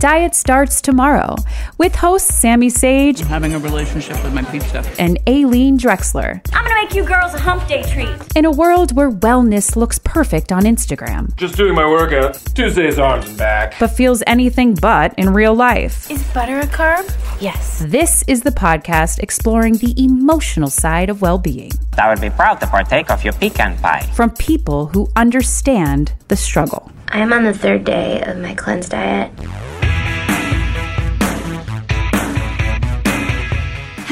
Diet Starts Tomorrow with hosts Sami Sage having a relationship with my pizza. and Aleen Dreksler. I'm gonna make you girls a hump day treat. In a world where wellness looks perfect on Instagram, Just doing my workout. Tuesday's arms and back. but feels anything but in real life. Is butter a carb? Yes. This is the podcast exploring the emotional side of well being I would be proud to partake of your pecan pie. from people who understand the struggle. I am on the third day of my cleanse diet.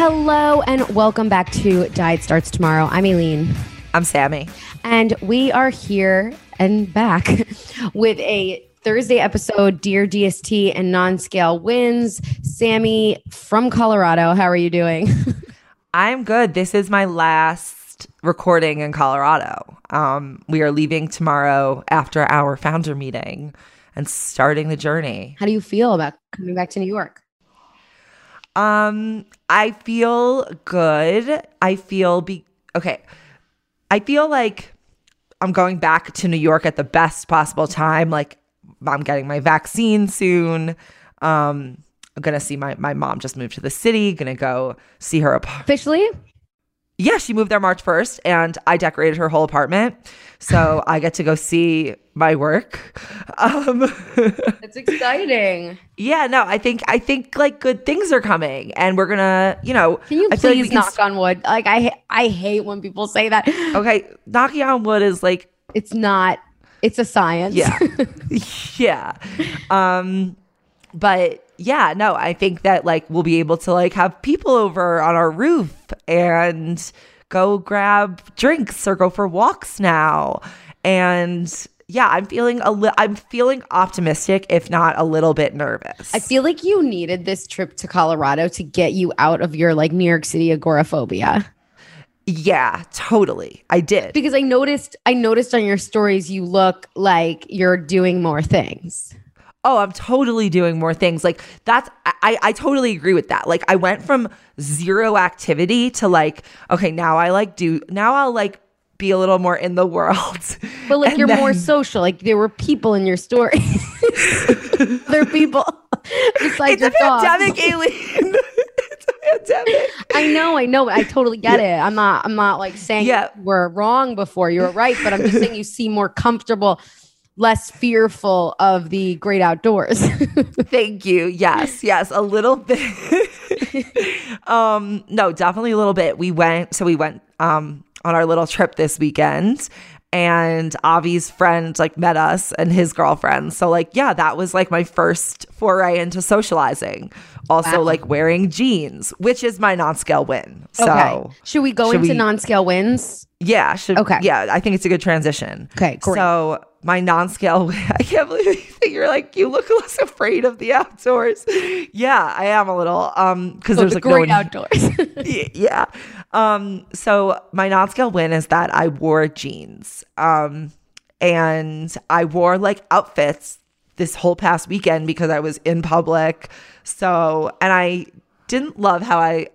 Hello and welcome back to Diet Starts Tomorrow. I'm Aleen. I'm Sami. And we are here and back with a Thursday episode, Dear DST and Non Scale Wins. Sami from Colorado, how are you doing? I'm good. This is my last recording in Colorado. Um, we are leaving tomorrow after our founder meeting and starting the journey. how do you feel about coming back to New York? Um, I feel good. I feel be okay. I feel like I'm going back to New York at the best possible time. Like I'm getting my vaccine soon. Um, I'm gonna see my my mom just moved to the city. Gonna go see her apartment. Officially? Yeah, she moved there March 1st and I decorated her whole apartment. So I get to go see my work. Um It's exciting. Yeah, no, I think I think like good things are coming and we're going to, you know, Can you I feel like please can knock on wood? Like I I hate when people say that. Okay, knocking on wood is like It's not it's a science. yeah. yeah. Um but yeah, no, I think that like we'll be able to like have people over on our roof and go grab drinks or go for walks now. And yeah, I'm feeling a li- I'm feeling optimistic if not a little bit nervous. I feel like you needed this trip to Colorado to get you out of your like New York City agoraphobia. yeah, totally. I did. Because I noticed I noticed on your stories you look like you're doing more things. Oh, I'm totally doing more things. Like that's I I totally agree with that. Like I went from zero activity to like okay, now I like do now I'll like be a little more in the world. But like And you're more social. Like there were people in your story. there are people besides It's a your pandemic, Aleen. it's a pandemic. I know, I know. I totally get it. I'm not I'm not like saying Yeah. you were wrong before. You were right, but I'm just saying you seem more comfortable, less fearful of the great outdoors. Thank you. Yes, yes, a little bit. um, no, definitely a little bit. We went, so we went um on our little trip this weekend. And Avi's friend like met us and his girlfriend. So like, yeah, that was like my first foray into socializing. Also Wow. like wearing jeans, which is my non-scale win. So okay. Should we go should into we- non-scale wins? yeah, should, Okay. Yeah, I think it's a good transition. Okay, great. So my non-scale, I can't believe that you're like you look less afraid of the outdoors. Yeah, I am a little. Um, because Oh, there's the like no great one. outdoors. Yeah. Um. So my non-scale win is that I wore jeans. Um, and I wore like outfits this whole past weekend because I was in public. So, and I didn't love how I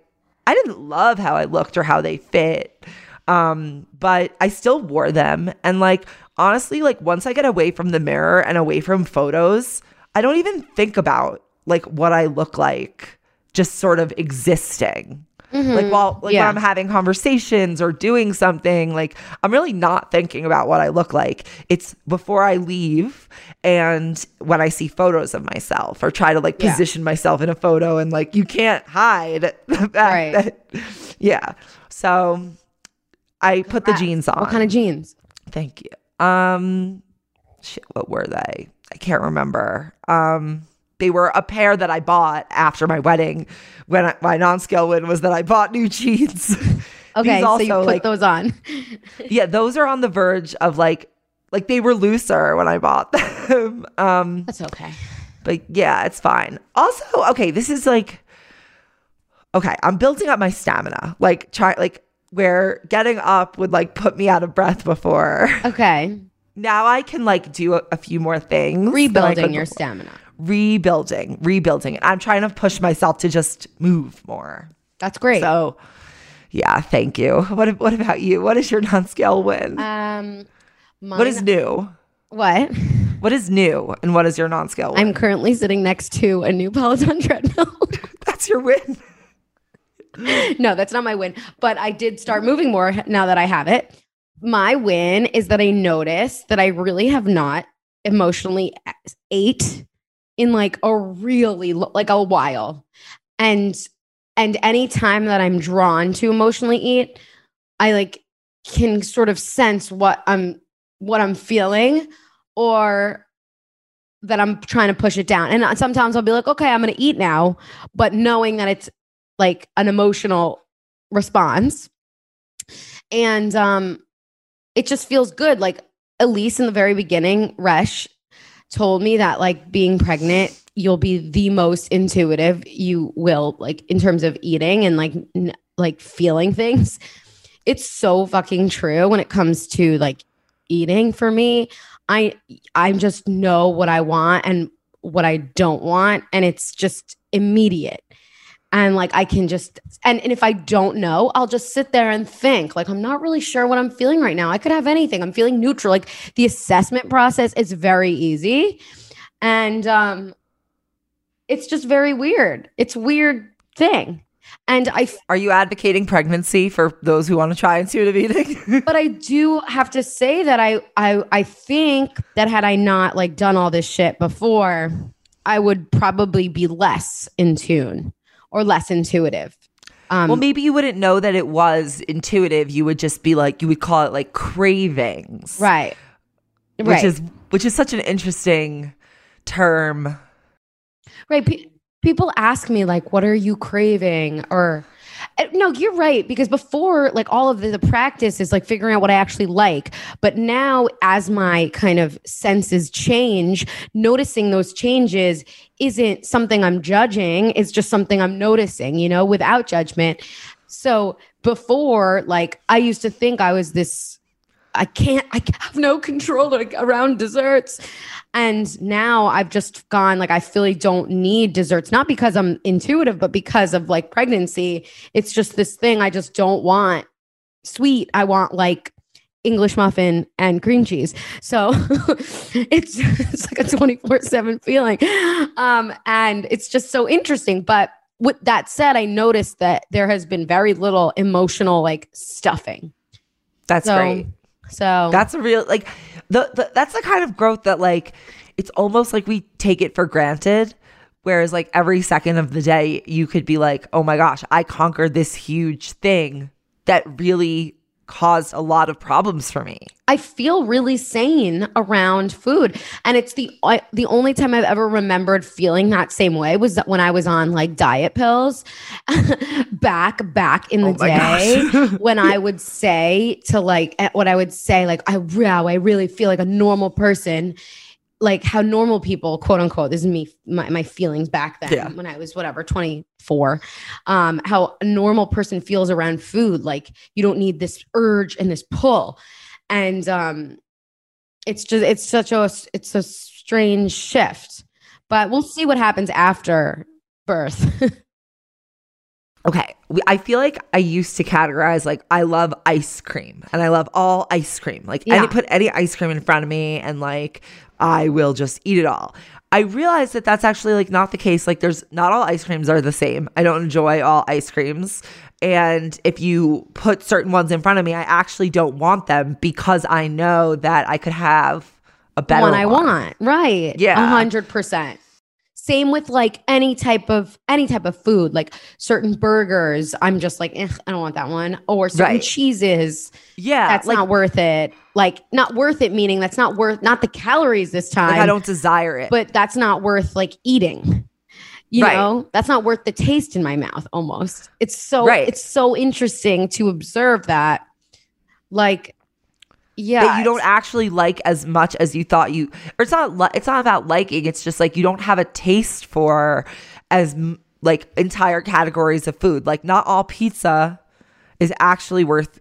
I didn't love how I looked or how they fit. Um, but I still wore them and like honestly like once I get away from the mirror and away from photos, I don't even think about like what I look like just sort of existing. Like while like Yeah. when I'm having conversations or doing something, like I'm really not thinking about what I look like. It's before I leave and when I see photos of myself or try to like Yeah. position myself in a photo and like you can't hide the fact Right. that yeah. So I put the jeans on. What kind of jeans? Thank you. Um, shit, what were they? I can't remember. Um, they were a pair that I bought after my wedding. When I, my non-scale win was that I bought new jeans. Okay, These so also you put like those on. yeah, those are on the verge of like like they were looser when I bought them. um, That's okay. but yeah, it's fine. Also, okay, this is like okay, I'm building up my stamina. Like try like where getting up would like put me out of breath before. Okay. now I can like do a, a few more things. Rebuilding your before. stamina. Rebuilding, rebuilding. I'm trying to push myself to just move more. That's great. So, yeah, thank you. What what about you? What is your non-scale win? um, what is new? what? What is new, and what is your non-scale win? I'm currently sitting next to a new Peloton treadmill. That's your win. no, that's not my win. But I did start moving more now that I have it. My win is that I noticed that I really have not emotionally ate in like a really like a while. And and any time that I'm drawn to emotionally eat, I like can sort of sense what I'm what I'm feeling or that I'm trying to push it down. And sometimes I'll be like, okay, I'm to eat now, but knowing that it's like an emotional response. And um it just feels good. Like Elise in the very beginning, Resh told me that like being pregnant, you'll be the most intuitive you will like in terms of eating and like n- like feeling things. It's so fucking true when it comes to like eating for me. I I just know what I want and what I don't want and it's just immediate and like I can just and, and if I don't know, I'll just sit there and think like I'm not really sure what I'm feeling right now. I could have anything. I'm feeling neutral. Like the assessment process is very easy, and um, it's just very weird. It's weird thing, and I f- Are you advocating pregnancy for those who want to try intuitive eating? but I do have to say that I I I think that had I not like done all this shit before, I would probably be less in tune or less intuitive. Um, well, maybe you wouldn't know that it was intuitive. You would just be like, you would call it like cravings, right, Which right. is which is such an interesting term. Right. Pe- people ask me like, "What are you craving?" Or no, you're right because before, like all of the, the practice is like figuring out what I actually like. But now, as my kind of senses change, noticing those changes isn't something I'm judging. It's just something I'm noticing. You know, without judgment. So before, like I used to think I was this. I can't. I have no control around desserts. And now I've just gone like I really don't need desserts, not because I'm intuitive, but because of like pregnancy. It's just this thing I just don't want sweet. I want like English muffin and cream cheese. So it's, it's like a 24 7 feeling. Um, and it's just so interesting. But with that said, I noticed that there has been very little emotional like stuffing. That's So, great. So That's a real like the, the that's the kind of growth that like it's almost like we take it for granted. Whereas like every second of the day you could be like, oh my gosh, I conquered this huge thing that really caused a lot of problems for me. I feel really sane around food, and it's the I, the only time I've ever remembered feeling that same way was that when I was on like diet pills back back in the Oh day when I would say to like eh, what I would say like I wow I really feel like a normal person like how normal people quote unquote this is me my, my feelings back then Yeah. when i was whatever 24 um how a normal person feels around food like you don't need this urge and this pull and um it's just it's such a it's a strange shift. But we'll see what happens after birth. Okay. I feel like I used to categorize like I love ice cream and I love all ice cream. Like Yeah. any put any ice cream in front of me and like I will just eat it all. I realized that that's actually like not the case. Like there's not all ice creams are the same. I don't enjoy all ice creams. And if you put certain ones in front of me, I actually don't want them because I know that I could have a better one I want. Right. Yeah. A hundred percent. Same with like any type of any type of food, like certain burgers. I'm just like, I don't want that one. Or certain Right. cheeses. Yeah. That's like, not worth it. Like not worth it, meaning that's not worth not the calories this time. like I don't desire it. but that's not worth like eating. You Right. know, that's not worth the taste in my mouth almost. It's so Right. it's so interesting to observe that. Like yeah. that you don't actually like as much as you thought you or it's not li- it's not about liking it's just like you don't have a taste for as like entire categories of food like not all pizza is actually worth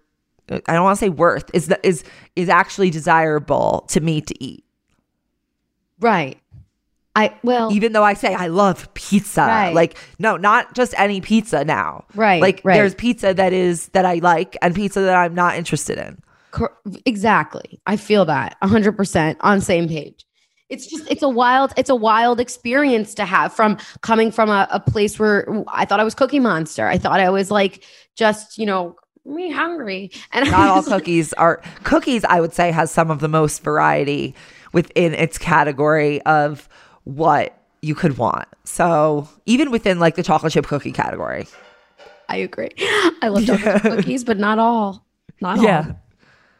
I don't want to say worth is that is is actually desirable to me to eat right. I well even though I say I love pizza Right. like no not just any pizza now Right, like right. there's pizza that is that I like and pizza that I'm not interested in exactly. I feel that 100% on same page. It's just it's a wild it's a wild experience to have from coming from a, a place where I thought I was Cookie Monster. I thought I was like just, you know, me hungry. And not all cookies are cookies i would say has some of the most variety within its category of what you could want so even within like the chocolate chip cookie category I agree. I love chocolate chip cookies, but not all. Not all.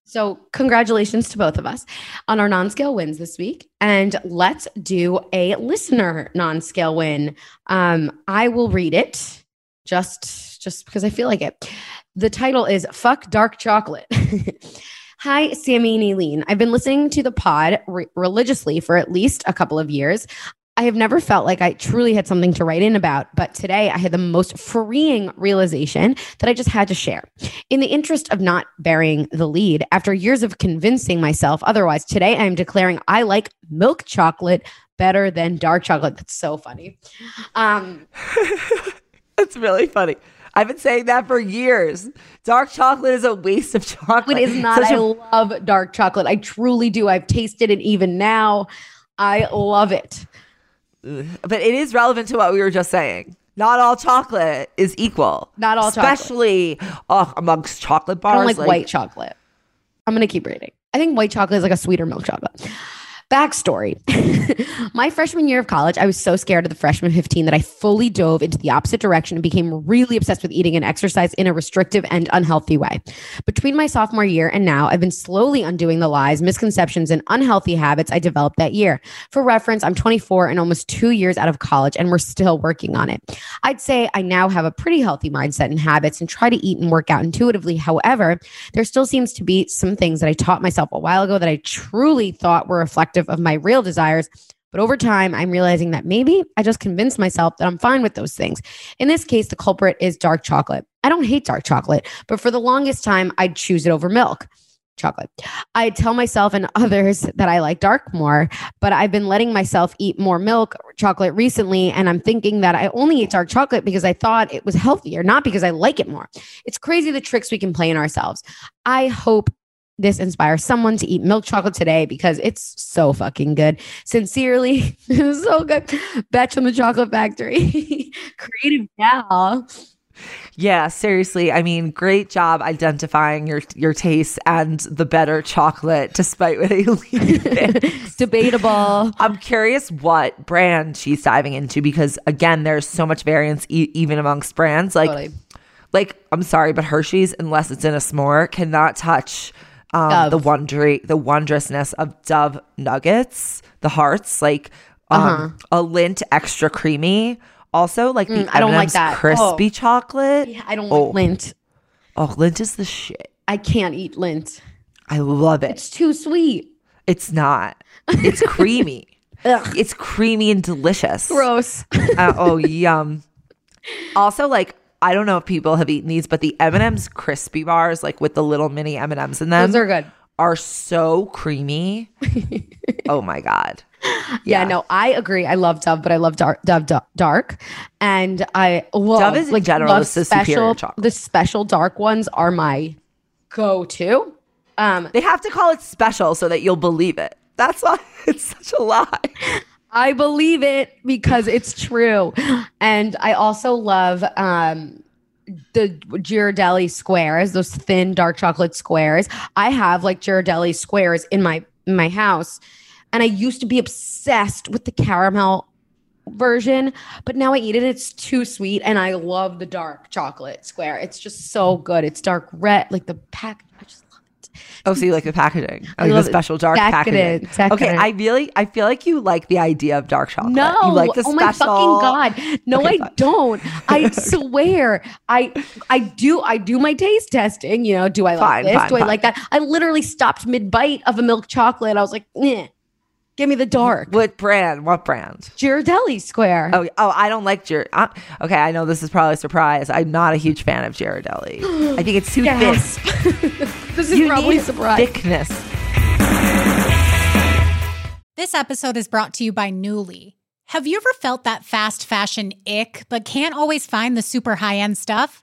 So, congratulations to both of us on our non scale wins this week. And let's do a listener non scale win. Um, I will read it just just because I feel like it. The title is Fuck Dark Chocolate. Hi, Sami and Aleen. I've been listening to the pod re- religiously for at least a couple of years. I have never felt like I truly had something to write in about, but today I had the most freeing realization that I just had to share. In the interest of not burying the lead, after years of convincing myself otherwise, today I am declaring I like milk chocolate better than dark chocolate. That's so funny. Um, That's really funny. I've been saying that for years. Dark chocolate is a waste of chocolate. it is not. Such I a- love dark chocolate. I truly do. I've tasted it even now. I love it. But it is relevant to what we were just saying. Not all chocolate is equal. Not all chocolate. especially oh, amongst chocolate I bars. don't like, white chocolate. I'm gonna keep reading. I think white chocolate is like a sweeter milk chocolate. Backstory. My freshman year of college, I was so scared of the freshman 15 that I fully dove into the opposite direction and became really obsessed with eating and exercise in a restrictive and unhealthy way. Between my sophomore year and now, I've been slowly undoing the lies, misconceptions, and unhealthy habits I developed that year. For reference, I'm 24 and almost two years out of college, and we're still working on it. I'd say I now have a pretty healthy mindset and habits and try to eat and work out intuitively. However, there still seems to be some things that I taught myself a while ago that I truly thought were reflective of my real desires. But over time, I'm realizing that maybe I just convinced myself that I'm fine with those things. In this case, the culprit is dark chocolate. I don't hate dark chocolate, but for the longest time, I'd choose it over milk chocolate. I tell myself and others that I like dark more, but I've been letting myself eat more milk chocolate recently. And I'm thinking that I only eat dark chocolate because I thought it was healthier, not because I like it more. It's crazy the tricks we can play in ourselves. I hope this inspires someone to eat milk chocolate today because it's so fucking good. Sincerely, so good. Betch from the Chocolate Factory. Creative gal. Yeah, seriously. I mean, great job identifying your your tastes and the better chocolate, despite what Aleen thinks. Debatable. I'm curious what brand she's diving into because again, there's so much variance e- even amongst brands. Like, Totally. like I'm sorry, but Hershey's, unless it's in a s'more, cannot touch um, the wondry, the wondrousness of Dove nuggets, the hearts, like um, a Lindt extra creamy. Also, like the Uh-huh. Mm, I don't like that. crispy Oh. chocolate. Yeah, I don't Oh. like Lindt. Oh, Lindt is the shit. I can't eat Lindt. I love it. It's too sweet. It's not. It's creamy. It's creamy and delicious. Gross. Uh, oh, yum. Also, like I don't know if people have eaten these, but the M and M's crispy bars, like with the little mini M and M's in them, Those are good. are so creamy. oh my god. Yeah, no, I agree. I love Dove, but I love dark, Dove da- dark, and I well, Dove is in general love the special. chocolate. The special dark ones are my go-to. Um, They have to call it special so that you'll believe it. That's why it's such a lie. I believe it because it's true. And I also love um the Ghirardelli squares, those thin dark chocolate squares. I have like Ghirardelli squares in my in my house. And I used to be obsessed with the caramel version, but now I eat it. It's too sweet. And I love the dark chocolate square. It's just so good. It's dark red, like the pack. I just. Oh, so you like the packaging? I Like the it. special dark Decadent, packaging. Okay. I really, I feel like you like the idea of dark chocolate. No, you like the oh special. my fucking god! No, Okay, I fine. don't. I swear, I I do. I do my taste testing. You know, do I like Fine, this? fine, do I like that? I literally stopped mid bite of a milk chocolate. I was like, eh, give me the dark What brand? What brand? Ghirardelli square. Oh, oh, I don't like Gir. Uh, okay, I know this is probably a surprise. I'm not a huge fan of Ghirardelli. I think it's too Yes. thick. this is You probably a surprise. thickness. This episode is brought to you by Nuuly. Have you ever felt that fast fashion ick, but can't always find the super high end stuff?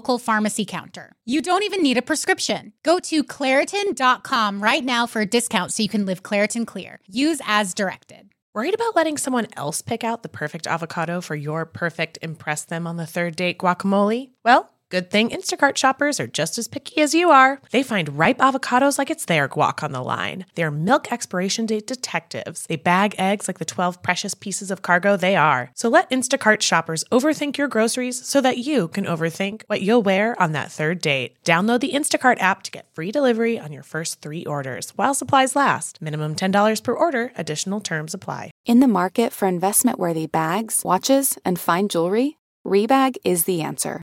pharmacy counter. You don't even need a prescription. Go to Claritin.com right now for a discount so you can live Claritin Clear. Use as directed. Worried about letting someone else pick out the perfect avocado for your perfect impress them on the third date guacamole? Well, good thing Instacart shoppers are just as picky as you are. They find ripe avocados like it's their guac on the line. They're milk expiration date detectives. They bag eggs like the 12 precious pieces of cargo they are. So let Instacart shoppers overthink your groceries so that you can overthink what you'll wear on that third date. Download the Instacart app to get free delivery on your first three orders while supplies last. Minimum $10 per order, additional terms apply. In the market for investment worthy bags, watches, and fine jewelry, Rebag is the answer.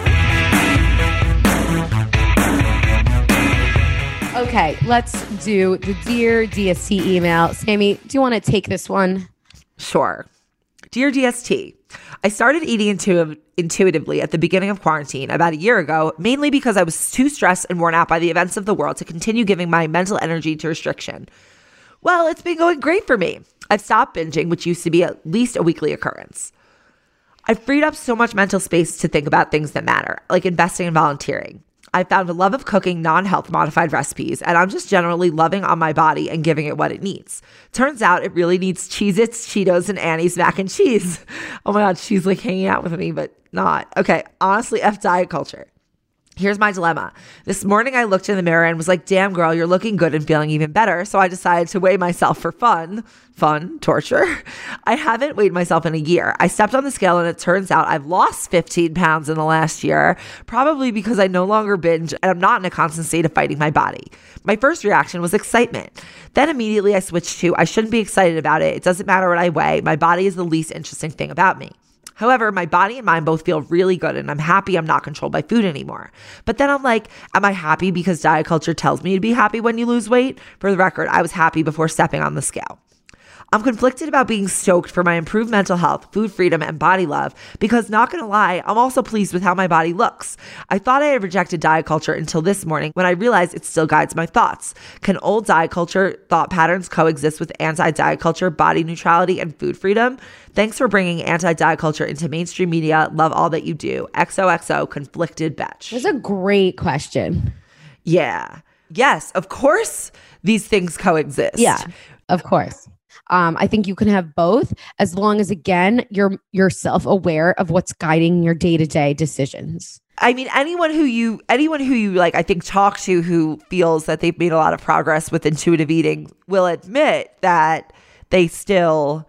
Okay, let's do the Dear DST email. Sami, do you want to take this one? Sure. Dear DST, I started eating intu- intuitively at the beginning of quarantine about a year ago, mainly because I was too stressed and worn out by the events of the world to continue giving my mental energy to restriction. Well, it's been going great for me. I've stopped binging, which used to be at least a weekly occurrence. I've freed up so much mental space to think about things that matter, like investing and volunteering. I found a love of cooking non health modified recipes, and I'm just generally loving on my body and giving it what it needs. Turns out it really needs Cheez Its, Cheetos, and Annie's mac and cheese. Oh my God, she's like hanging out with me, but not. Okay, honestly, F diet culture. Here's my dilemma. This morning I looked in the mirror and was like, damn, girl, you're looking good and feeling even better. So I decided to weigh myself for fun. Fun, torture. I haven't weighed myself in a year. I stepped on the scale and it turns out I've lost 15 pounds in the last year, probably because I no longer binge and I'm not in a constant state of fighting my body. My first reaction was excitement. Then immediately I switched to, I shouldn't be excited about it. It doesn't matter what I weigh. My body is the least interesting thing about me. However, my body and mind both feel really good, and I'm happy I'm not controlled by food anymore. But then I'm like, am I happy because diet culture tells me to be happy when you lose weight? For the record, I was happy before stepping on the scale. I'm conflicted about being stoked for my improved mental health, food freedom, and body love because, not gonna lie, I'm also pleased with how my body looks. I thought I had rejected diet culture until this morning when I realized it still guides my thoughts. Can old diet culture thought patterns coexist with anti diet culture, body neutrality, and food freedom? Thanks for bringing anti diet culture into mainstream media. Love all that you do. XOXO, conflicted bitch. That's a great question. Yeah. Yes, of course these things coexist. Yeah, of course. Um, I think you can have both as long as again you're you're self aware of what's guiding your day to day decisions. I mean, anyone who you anyone who you like, I think talk to who feels that they've made a lot of progress with intuitive eating will admit that they still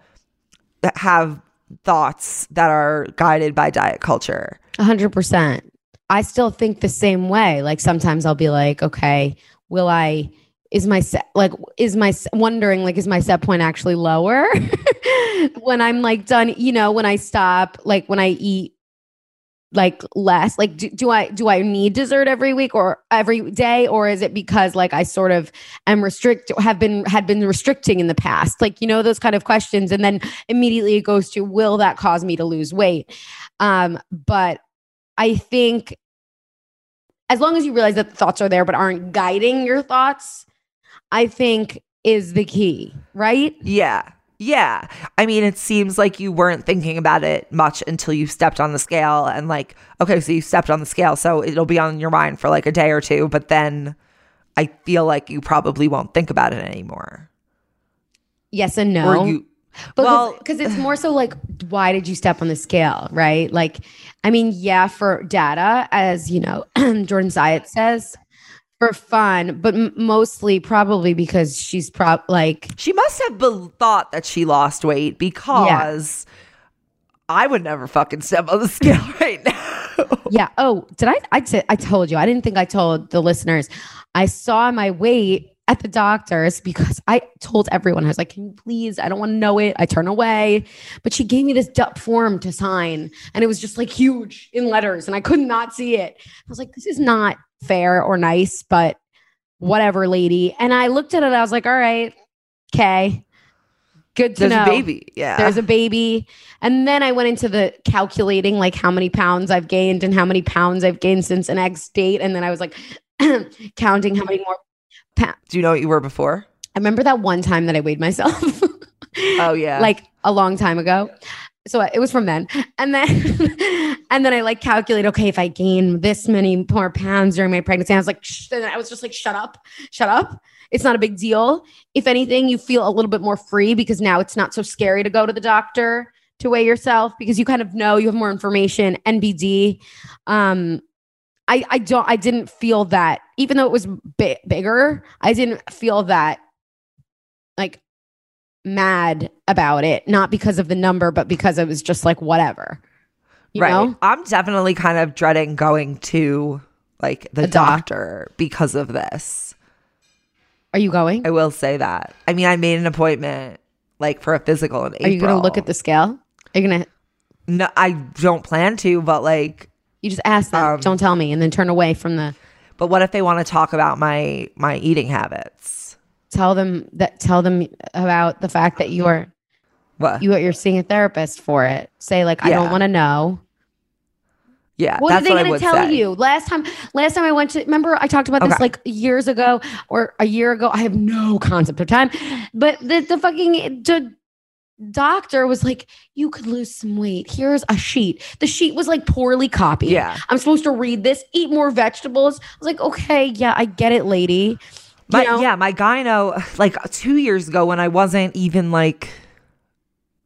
have thoughts that are guided by diet culture. A hundred percent. I still think the same way. Like sometimes I'll be like, okay, will I? Is my set like is my wondering like is my set point actually lower? When I'm like done? You know, when I stop, like when I eat like less like do, do i do i need dessert every week or every day? Or is it because like i sort of am restrict have been had been restricting in the past? Like you know those kind of questions. And then immediately it goes to will that cause me to lose weight? Um but i think as long as you realize that the thoughts are there but aren't guiding your thoughts i think is the key right Yeah. Yeah. I mean, it seems like you weren't thinking about it much until you stepped on the scale and like, okay, so you stepped on the scale, so it'll be on your mind for like a day or two, but then I feel like you probably won't think about it anymore. yes and no Or you But well, because it's more so like, why did you step on the scale, right? Like, I mean, yeah, for data, as you know, Jordan Syatt says, for fun, but m- mostly probably because she's prob like she must have be- thought that she lost weight because I would never fucking step on the scale right now. yeah. Oh, did I? I said I told you. I didn't think I told the listeners. I saw my weight at the doctor's because I told everyone I was like, "Can you please? I don't want to know it." I turn away, but she gave me this dup form to sign, and it was just like huge in letters, and I could not see it. I was like, "This is not fair or nice," but whatever, lady. And I looked at it. I was like, "All right, okay." Good to There's know. a baby. Yeah. There's a baby. And then I went into the calculating like how many pounds I've gained and how many pounds I've gained since an X date. And then I was like counting how many more. Do you know what you were before? I remember that one time that I weighed myself. Oh yeah. like a long time ago. So it was from then. And then and then I like calculate, okay, if I gain this many more pounds during my pregnancy, I was like, sh- and I was just like, shut up, shut up. It's not a big deal. If anything, you feel a little bit more free because now it's not so scary to go to the doctor to weigh yourself because you kind of know you have more information. NBD. Um, I I don't I didn't feel that even though it was bi- bigger, I didn't feel that like mad about it, not because of the number, but because it was just like whatever. You right. know? I'm definitely kind of dreading going to like the doc. doctor because of this. Are you going? I will say that. I mean, I made an appointment like for a physical in April. Are you going to look at the scale? Are you going to No, I don't plan to, but like you just ask them, Um, don't tell me and then turn away from the but what if they want to talk about my my eating habits? tell them that tell them about the fact that you're What? you you're seeing a therapist for it. Say like I don't want to know. yeah, What are they going to tell say. you? Last time, last time I went to, remember I talked about this like years ago or a year ago. I have no concept of time, but the the fucking the doctor was like, "You could lose some weight. Here's a sheet." The sheet was like poorly copied. Yeah. I'm supposed to read this. Eat more vegetables. I was like, "Okay, yeah, I get it, lady." You know? yeah, my gyno, like two years ago when I wasn't even like,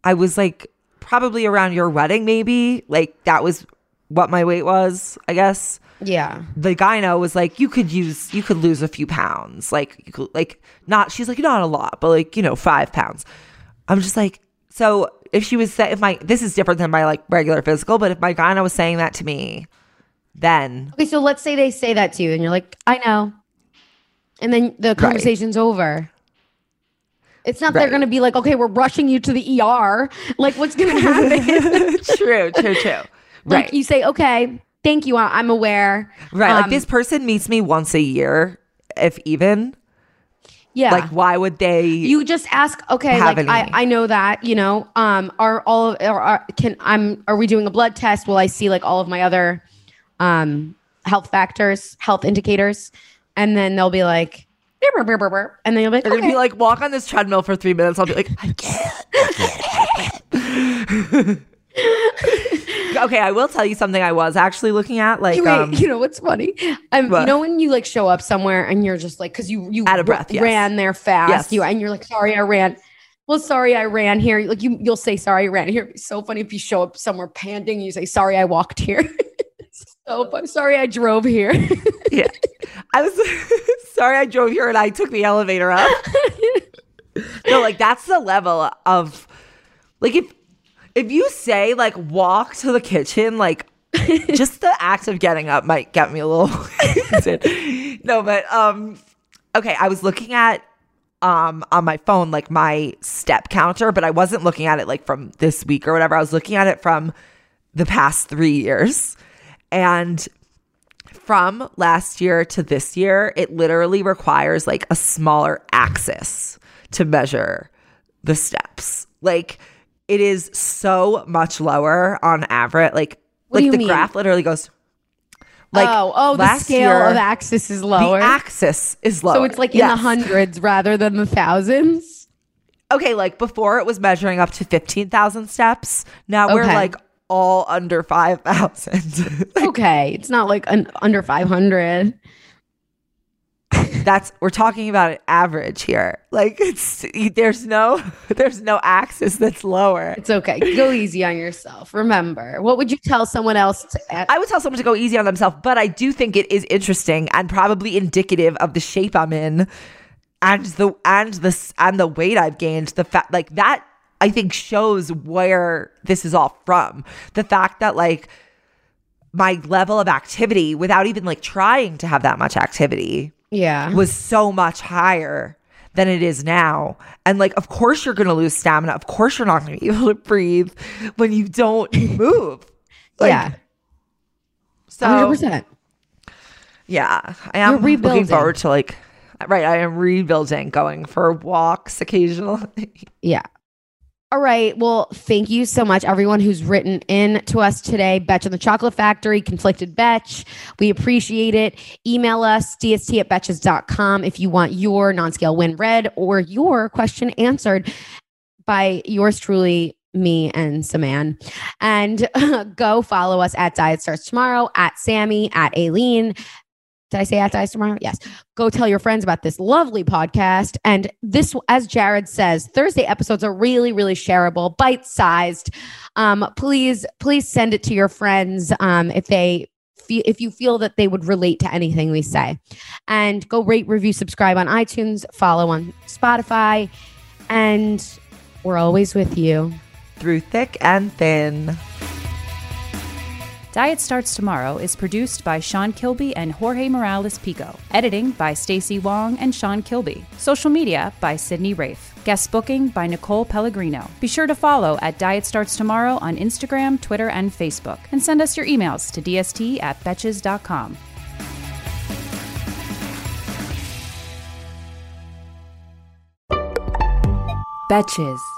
I was like probably around your wedding, maybe. Like that was what my weight was, I guess. yeah. The gyno was like, you could use, you could lose a few pounds. Like, you could, like, not, she's like, not a lot, but like, you know, five pounds. I'm just like, so if she was, say, if my, this is different than my like regular physical, but if my gyno was saying that to me, then Okay, so let's say they say that to you, and you're like, "I know," and then the conversation's over. It's not they're going to be like, "Okay, we're rushing you to the ER." Like, what's going to happen? true, true, true. like Right. you say, "Okay, thank you, I'm aware." Right. like Um, this person meets me once a year, if even. Yeah. Like, why would they? you just ask, okay, like I, any. I know that, you know, um, are all of, are, are, can I'm, are we doing a blood test? Will I see like all of my other, um, health factors, health indicators? And then they'll be like, and then you'll be like, They're gonna okay. be like, walk on this treadmill for three minutes. I'll be like, I can't. I can't. okay, I will tell you something. I was actually looking at like, Wait, um, you know what's funny? You What? know when you like show up somewhere and you're just like, because you you Out of breath, yes. ran there fast, Yes. you and you're like, sorry, I ran. Well, sorry, I ran here. Like you, you'll say, sorry, I ran here. So funny if you show up somewhere panting, you say, sorry, I walked here. so fun. Sorry, I drove here. yeah. I was sorry I drove here and I took the elevator up. no, like that's the level of like if if you say like walk to the kitchen, like just the act of getting up might get me a little no, but um okay, I was looking at um on my phone like my step counter, but I wasn't looking at it like from this week or whatever. I was looking at it from the past 3 years. And from last year to this year, it literally requires like a smaller axis to measure the steps. Like it is so much lower on average. Like What like the mean? graph literally goes like oh, oh, the scale year, of axis is lower. The axis is lower. So it's like in the hundreds rather than the thousands. Okay, like before it was measuring up to 15,000 steps. Now we're like all under 5,000. okay, it's not like an, under five hundred. That's we're talking about an average here. Like it's there's no there's no axis that's lower. It's okay. Go easy on yourself. Remember, what would you tell someone else? To, I would tell someone to go easy on themselves, but I do think it is interesting and probably indicative of the shape I'm in and the and the and the weight I've gained. The fact like that I think shows where this is all from. The fact that like my level of activity without even like trying to have that much activity yeah, was so much higher than it is now. And like, of course, you're going to lose stamina. Of course, you're not going to be able to breathe when you don't move. Like, yeah, So, hundred percent. yeah, I am looking forward to like, right, I am rebuilding, going for walks occasionally. Yeah. All right. Well, thank you so much, everyone who's written in to us today. Betch and the Chocolate Factory, Conflicted Betch. We appreciate it. Email us, dst at betches.com, if you want your non scale win read or your question answered by yours truly, me and Saman. And go follow us at Diet Starts Tomorrow, at Sami, at Aleen. Did I say at Diet Tomorrow? Yes go tell your friends about this lovely podcast. And this, as Jared says, Thursday episodes are really, really shareable, bite sized. Um, please, please send it to your friends um, if they if you feel that they would relate to anything we say. And go rate, review, subscribe on iTunes, follow on Spotify, and we're always with you. Through thick and thin. Diet Starts Tomorrow is produced by Sean Kilby and Jorge Morales Pico. Editing by Stacey Wong and Sean Kilby. Social media by Sydney Rafe. Guest booking by Nicole Pellegrino. Be sure to follow at Diet Starts Tomorrow on Instagram, Twitter, and Facebook. And send us your emails to dst at betches.com. Betches.